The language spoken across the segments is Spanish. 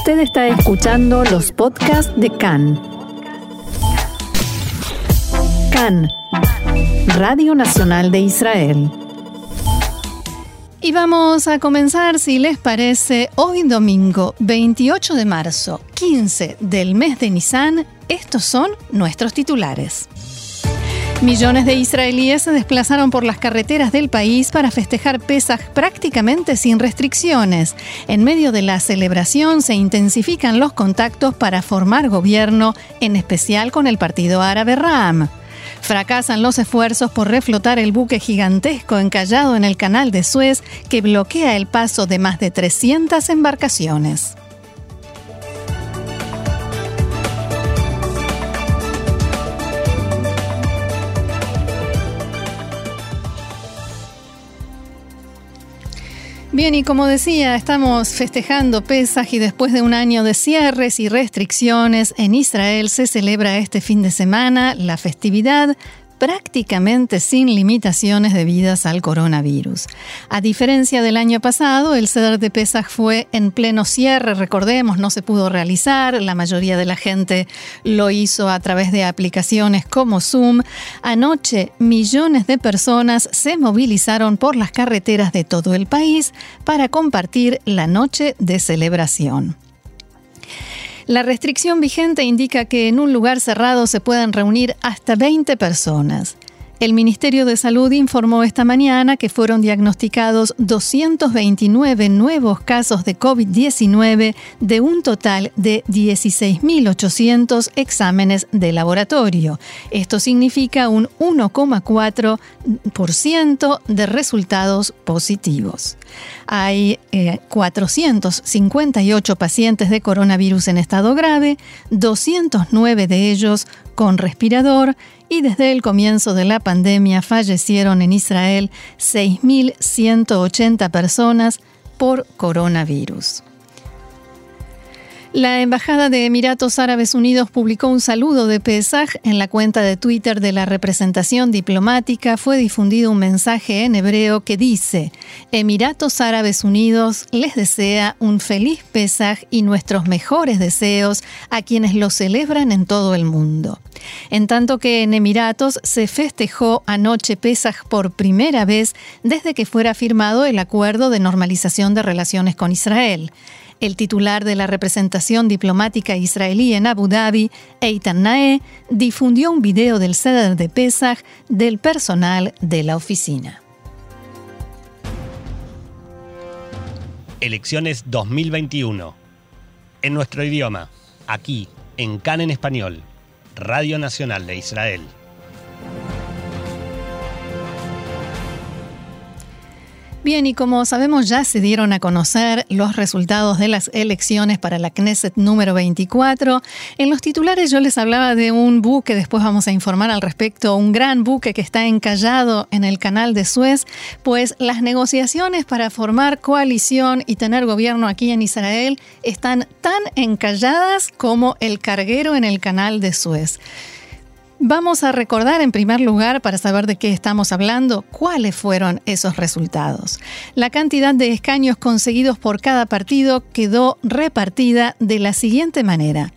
Usted está escuchando los podcasts de CAN. CAN, Radio Nacional de Israel. Y vamos a comenzar, si les parece, hoy domingo 28 de marzo, 15 del mes de Nisan. Estos son nuestros titulares. Millones de israelíes se desplazaron por las carreteras del país para festejar Pesach prácticamente sin restricciones. En medio de la celebración se intensifican los contactos para formar gobierno, en especial con el partido árabe Ram. Fracasan los esfuerzos por reflotar el buque gigantesco encallado en el canal de Suez que bloquea el paso de más de 300 embarcaciones. Bien, y como decía, estamos festejando Pesaj y después de un año de cierres y restricciones, en Israel se celebra este fin de semana la festividad prácticamente sin limitaciones debidas al coronavirus. A diferencia del año pasado, el ceder de Pesach fue en pleno cierre, recordemos, no se pudo realizar, la mayoría de la gente lo hizo a través de aplicaciones como Zoom. Anoche, millones de personas se movilizaron por las carreteras de todo el país para compartir la noche de celebración. La restricción vigente indica que en un lugar cerrado se pueden reunir hasta 20 personas. El Ministerio de Salud informó esta mañana que fueron diagnosticados 229 nuevos casos de COVID-19 de un total de 16.800 exámenes de laboratorio. Esto significa un 1,4% de resultados positivos. Hay 458 eh, pacientes de coronavirus en estado grave, 209 de ellos con respirador y desde el comienzo de la pandemia fallecieron en Israel 6.180 personas por coronavirus. La Embajada de Emiratos Árabes Unidos publicó un saludo de Pesaj en la cuenta de Twitter de la representación diplomática. Fue difundido un mensaje en hebreo que dice: Emiratos Árabes Unidos les desea un feliz Pesaj y nuestros mejores deseos a quienes lo celebran en todo el mundo. En tanto que en Emiratos se festejó anoche Pesaj por primera vez desde que fuera firmado el acuerdo de normalización de relaciones con Israel. El titular de la representación diplomática israelí en Abu Dhabi, Eitan Nae, difundió un video del Seder de Pesach del personal de la oficina. Elecciones 2021. En nuestro idioma, aquí, en CAN en Español, Radio Nacional de Israel. Bien, y como sabemos ya se dieron a conocer los resultados de las elecciones para la Knesset número 24. En los titulares yo les hablaba de un buque, después vamos a informar al respecto, un gran buque que está encallado en el canal de Suez, pues las negociaciones para formar coalición y tener gobierno aquí en Israel están tan encalladas como el carguero en el canal de Suez. Vamos a recordar en primer lugar, para saber de qué estamos hablando, cuáles fueron esos resultados. La cantidad de escaños conseguidos por cada partido quedó repartida de la siguiente manera.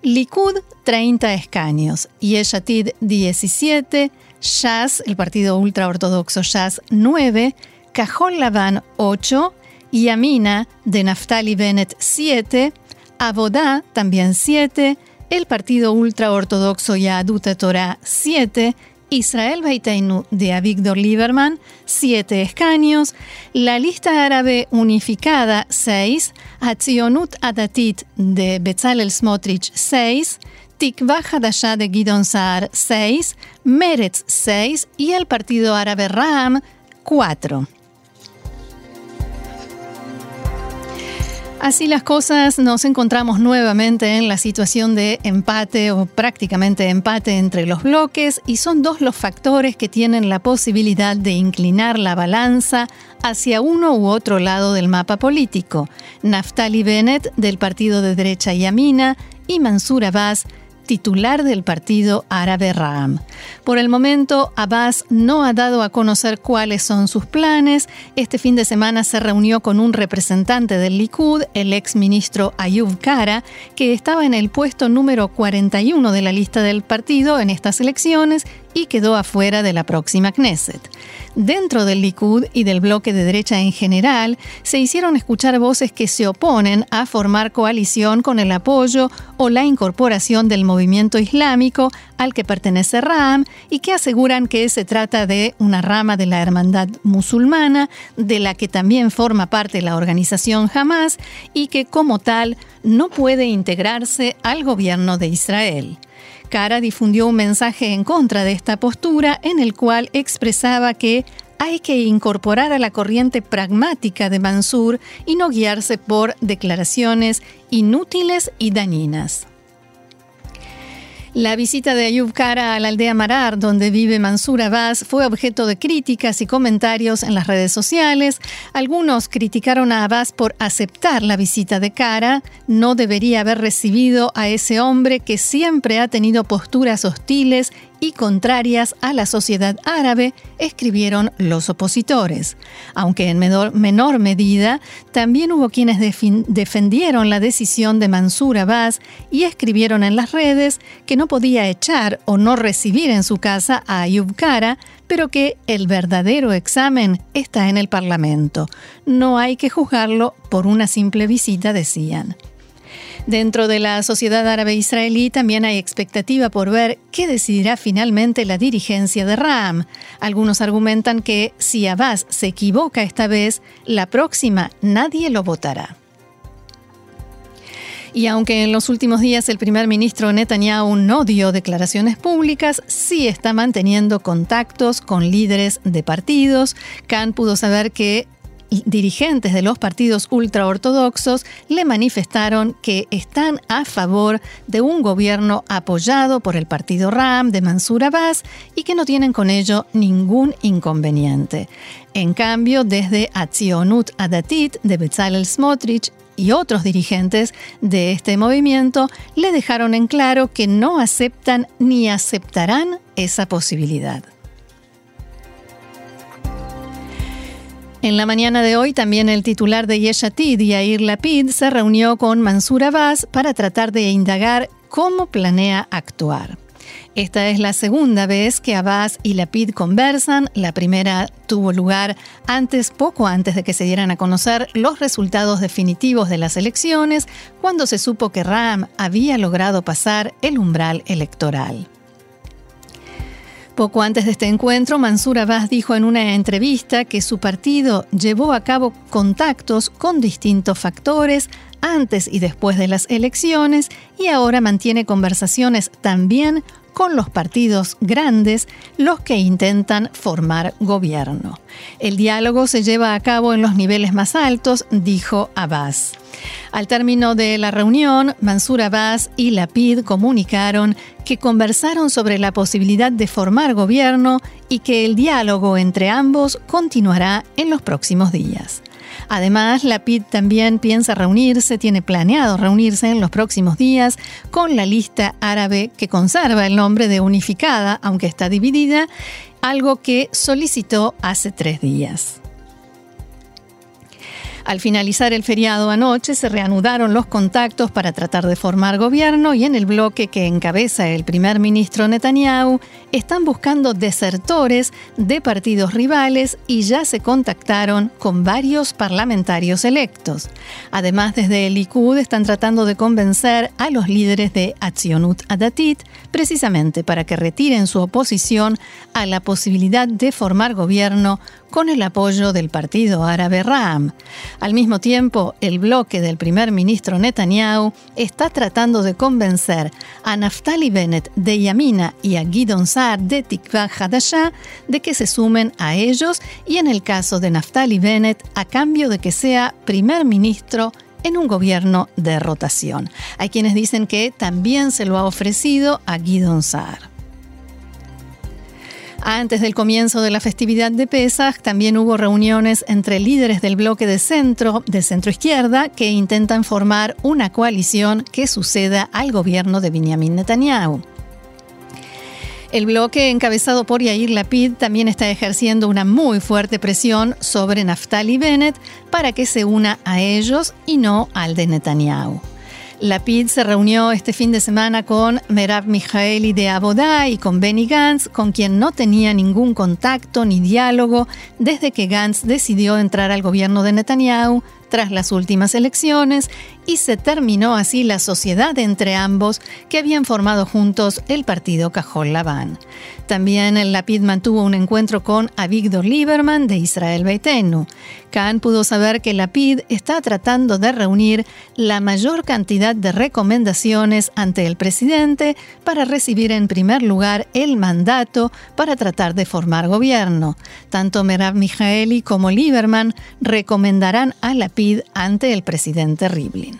Likud 30 escaños, Yeshatid 17, Shas, el partido ultraortodoxo Shas 9, Cajol Lavan 8, Yamina de Naftali Bennett 7, Abodá también 7, el partido ultraortodoxo Yaduta Torah 7, Israel Beiteinu de Avigdor Lieberman 7 escaños, la lista árabe unificada 6, Hatzionut Adatit de Bezalel Smotrich 6, Tikva Hadashah de Gidon Saar 6, Meretz 6 y el partido árabe Ram 4. Así las cosas, nos encontramos nuevamente en la situación de empate o prácticamente empate entre los bloques y son dos los factores que tienen la posibilidad de inclinar la balanza hacia uno u otro lado del mapa político. Naftali Bennett del partido de derecha Yamina y Mansur Abbas titular del partido árabe Ram. Por el momento, Abbas no ha dado a conocer cuáles son sus planes. Este fin de semana se reunió con un representante del Likud, el ex ministro Ayub Kara, que estaba en el puesto número 41 de la lista del partido en estas elecciones y quedó afuera de la próxima Knesset. Dentro del Likud y del bloque de derecha en general, se hicieron escuchar voces que se oponen a formar coalición con el apoyo o la incorporación del movimiento islámico al que pertenece Ram y que aseguran que se trata de una rama de la hermandad musulmana, de la que también forma parte la organización Hamas y que como tal no puede integrarse al gobierno de Israel. Cara difundió un mensaje en contra de esta postura en el cual expresaba que hay que incorporar a la corriente pragmática de Mansur y no guiarse por declaraciones inútiles y dañinas. La visita de Ayub Kara a la aldea Marar, donde vive Mansur Abbas, fue objeto de críticas y comentarios en las redes sociales. Algunos criticaron a Abbas por aceptar la visita de Kara. No debería haber recibido a ese hombre que siempre ha tenido posturas hostiles y contrarias a la sociedad árabe, escribieron los opositores. Aunque en menor, medida, también hubo quienes defendieron la decisión de Mansur Abbas y escribieron en las redes que no podía echar o no recibir en su casa a Ayub Kara, pero que el verdadero examen está en el Parlamento. No hay que juzgarlo por una simple visita, decían. Dentro de la sociedad árabe israelí también hay expectativa por ver qué decidirá finalmente la dirigencia de Ram. Algunos argumentan que si Abbas se equivoca esta vez, la próxima nadie lo votará. Y aunque en los últimos días el primer ministro Netanyahu no dio declaraciones públicas, sí está manteniendo contactos con líderes de partidos. Khan pudo saber que dirigentes de los partidos ultraortodoxos le manifestaron que están a favor de un gobierno apoyado por el partido RAM de Mansur Abbas y que no tienen con ello ningún inconveniente. En cambio, desde Atzionut Adatit de Bezalel Smotrich y otros dirigentes de este movimiento le dejaron en claro que no aceptan ni aceptarán esa posibilidad. En la mañana de hoy también el titular de Yeshatid, Yair Lapid, se reunió con Mansur Abbas para tratar de indagar cómo planea actuar. Esta es la segunda vez que Abbas y Lapid conversan. La primera tuvo lugar antes, poco antes de que se dieran a conocer los resultados definitivos de las elecciones, cuando se supo que Ram había logrado pasar el umbral electoral. Poco antes de este encuentro, Mansur Abbas dijo en una entrevista que su partido llevó a cabo contactos con distintos factores antes y después de las elecciones y ahora mantiene conversaciones también con los partidos grandes, los que intentan formar gobierno. El diálogo se lleva a cabo en los niveles más altos, dijo Abbas. Al término de la reunión, Mansur Abbas y Lapid comunicaron que conversaron sobre la posibilidad de formar gobierno y que el diálogo entre ambos continuará en los próximos días. Además, la PID también piensa reunirse, tiene planeado reunirse en los próximos días con la lista árabe que conserva el nombre de unificada, aunque está dividida, algo que solicitó hace tres días. Al finalizar el feriado anoche se reanudaron los contactos para tratar de formar gobierno y en el bloque que encabeza el primer ministro Netanyahu están buscando desertores de partidos rivales y ya se contactaron con varios parlamentarios electos. Además, desde el Likud están tratando de convencer a los líderes de Atzionut Adatit precisamente para que retiren su oposición a la posibilidad de formar gobierno con el apoyo del partido árabe Ram. Al mismo tiempo, el bloque del primer ministro Netanyahu está tratando de convencer a Naftali Bennett de Yamina y a Gidon Saar de Tikva Hadashah de que se sumen a ellos y en el caso de Naftali Bennett a cambio de que sea primer ministro en un gobierno de rotación. Hay quienes dicen que también se lo ha ofrecido a Gidon Saar. Antes del comienzo de la festividad de Pesach, también hubo reuniones entre líderes del bloque de centro, de centro izquierda, que intentan formar una coalición que suceda al gobierno de Benjamin Netanyahu. El bloque encabezado por Yair Lapid también está ejerciendo una muy fuerte presión sobre Naftali Bennett para que se una a ellos y no al de Netanyahu. Lapid se reunió este fin de semana con Merav Mijaeli de Abodá y con Benny Gantz, con quien no tenía ningún contacto ni diálogo desde que Gantz decidió entrar al gobierno de Netanyahu tras las últimas elecciones y se terminó así la sociedad entre ambos que habían formado juntos el partido Cajol Labán. También el Lapid mantuvo un encuentro con Avigdor Lieberman de Israel Beitenu. Khan pudo saber que Lapid está tratando de reunir la mayor cantidad de recomendaciones ante el presidente para recibir en primer lugar el mandato para tratar de formar gobierno. Tanto Merav Mijaeli como Lieberman recomendarán a Lapid ante el presidente Rivlin.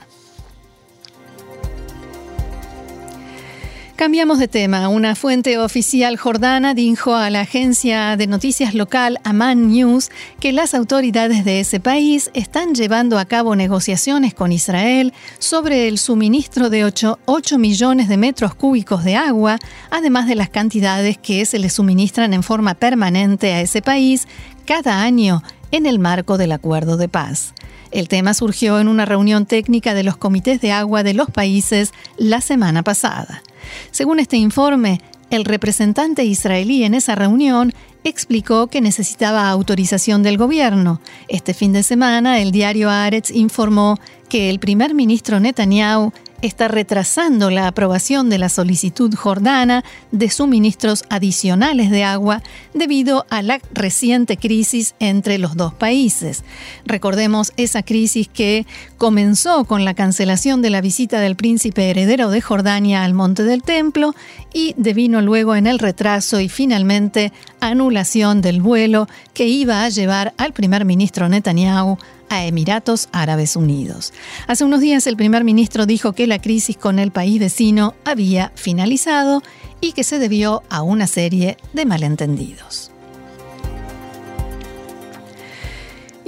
Cambiamos de tema. Una fuente oficial jordana dijo a la agencia de noticias local Aman News que las autoridades de ese país están llevando a cabo negociaciones con Israel sobre el suministro de 8, 8 millones de metros cúbicos de agua, además de las cantidades que se le suministran en forma permanente a ese país cada año en el marco del acuerdo de paz. El tema surgió en una reunión técnica de los comités de agua de los países la semana pasada. Según este informe, el representante israelí en esa reunión explicó que necesitaba autorización del gobierno. Este fin de semana, el diario Aretz informó que el primer ministro Netanyahu está retrasando la aprobación de la solicitud jordana de suministros adicionales de agua debido a la reciente crisis entre los dos países. Recordemos esa crisis que comenzó con la cancelación de la visita del príncipe heredero de Jordania al Monte del Templo y devino luego en el retraso y finalmente anulación del vuelo que iba a llevar al primer ministro Netanyahu a Emiratos Árabes Unidos. Hace unos días el primer ministro dijo que la crisis con el país vecino había finalizado y que se debió a una serie de malentendidos.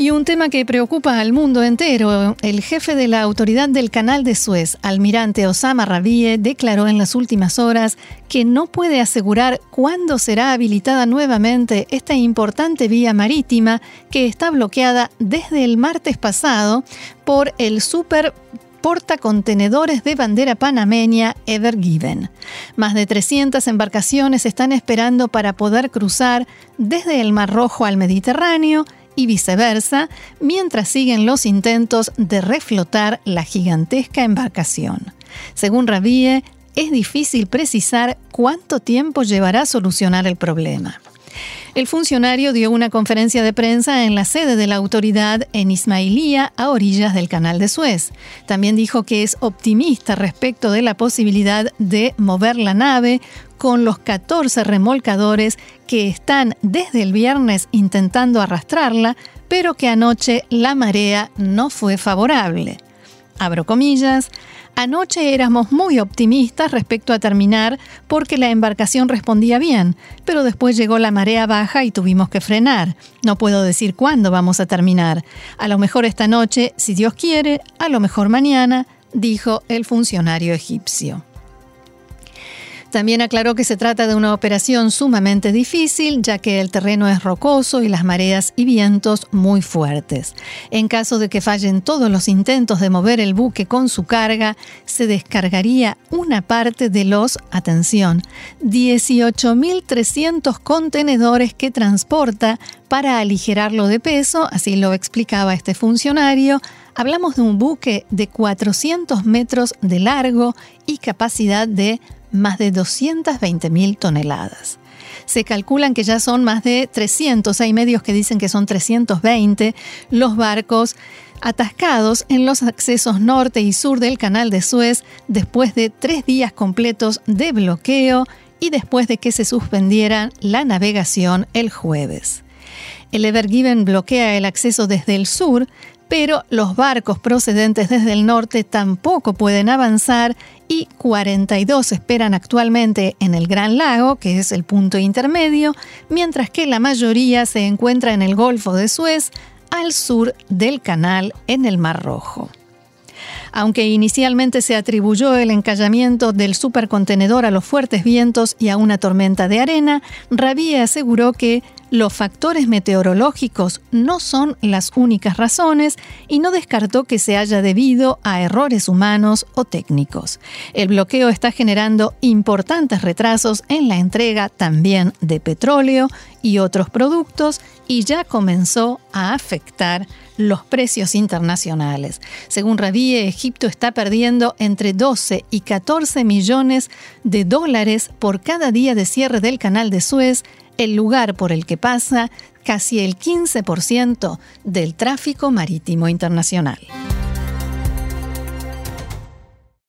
Y un tema que preocupa al mundo entero, el jefe de la autoridad del canal de Suez, almirante Osama Rabie, declaró en las últimas horas que no puede asegurar cuándo será habilitada nuevamente esta importante vía marítima que está bloqueada desde el martes pasado por el super portacontenedores de bandera panameña Ever Given. Más de 300 embarcaciones están esperando para poder cruzar desde el Mar Rojo al Mediterráneo y viceversa, mientras siguen los intentos de reflotar la gigantesca embarcación. Según Rabie, es difícil precisar cuánto tiempo llevará a solucionar el problema. El funcionario dio una conferencia de prensa en la sede de la autoridad en Ismailía, a orillas del canal de Suez. También dijo que es optimista respecto de la posibilidad de mover la nave con los 14 remolcadores que están desde el viernes intentando arrastrarla, pero que anoche la marea no fue favorable. Abro comillas, Anoche éramos muy optimistas respecto a terminar porque la embarcación respondía bien, pero después llegó la marea baja y tuvimos que frenar. No puedo decir cuándo vamos a terminar. A lo mejor esta noche, si Dios quiere, a lo mejor mañana, dijo el funcionario egipcio. También aclaró que se trata de una operación sumamente difícil, ya que el terreno es rocoso y las mareas y vientos muy fuertes. En caso de que fallen todos los intentos de mover el buque con su carga, se descargaría una parte de los, atención, 18.300 contenedores que transporta para aligerarlo de peso, así lo explicaba este funcionario, hablamos de un buque de 400 metros de largo y capacidad de más de 220.000 toneladas. Se calculan que ya son más de 300, hay medios que dicen que son 320 los barcos atascados en los accesos norte y sur del canal de Suez después de tres días completos de bloqueo y después de que se suspendiera la navegación el jueves. El Ever Given bloquea el acceso desde el sur, pero los barcos procedentes desde el norte tampoco pueden avanzar y 42 esperan actualmente en el Gran Lago, que es el punto intermedio, mientras que la mayoría se encuentra en el Golfo de Suez, al sur del canal en el Mar Rojo. Aunque inicialmente se atribuyó el encallamiento del supercontenedor a los fuertes vientos y a una tormenta de arena, Rabie aseguró que los factores meteorológicos no son las únicas razones y no descartó que se haya debido a errores humanos o técnicos. El bloqueo está generando importantes retrasos en la entrega también de petróleo y otros productos y ya comenzó a afectar los precios internacionales. Según Rabie, Egipto está perdiendo entre 12 y 14 millones de dólares por cada día de cierre del canal de Suez el lugar por el que pasa casi el 15% del tráfico marítimo internacional.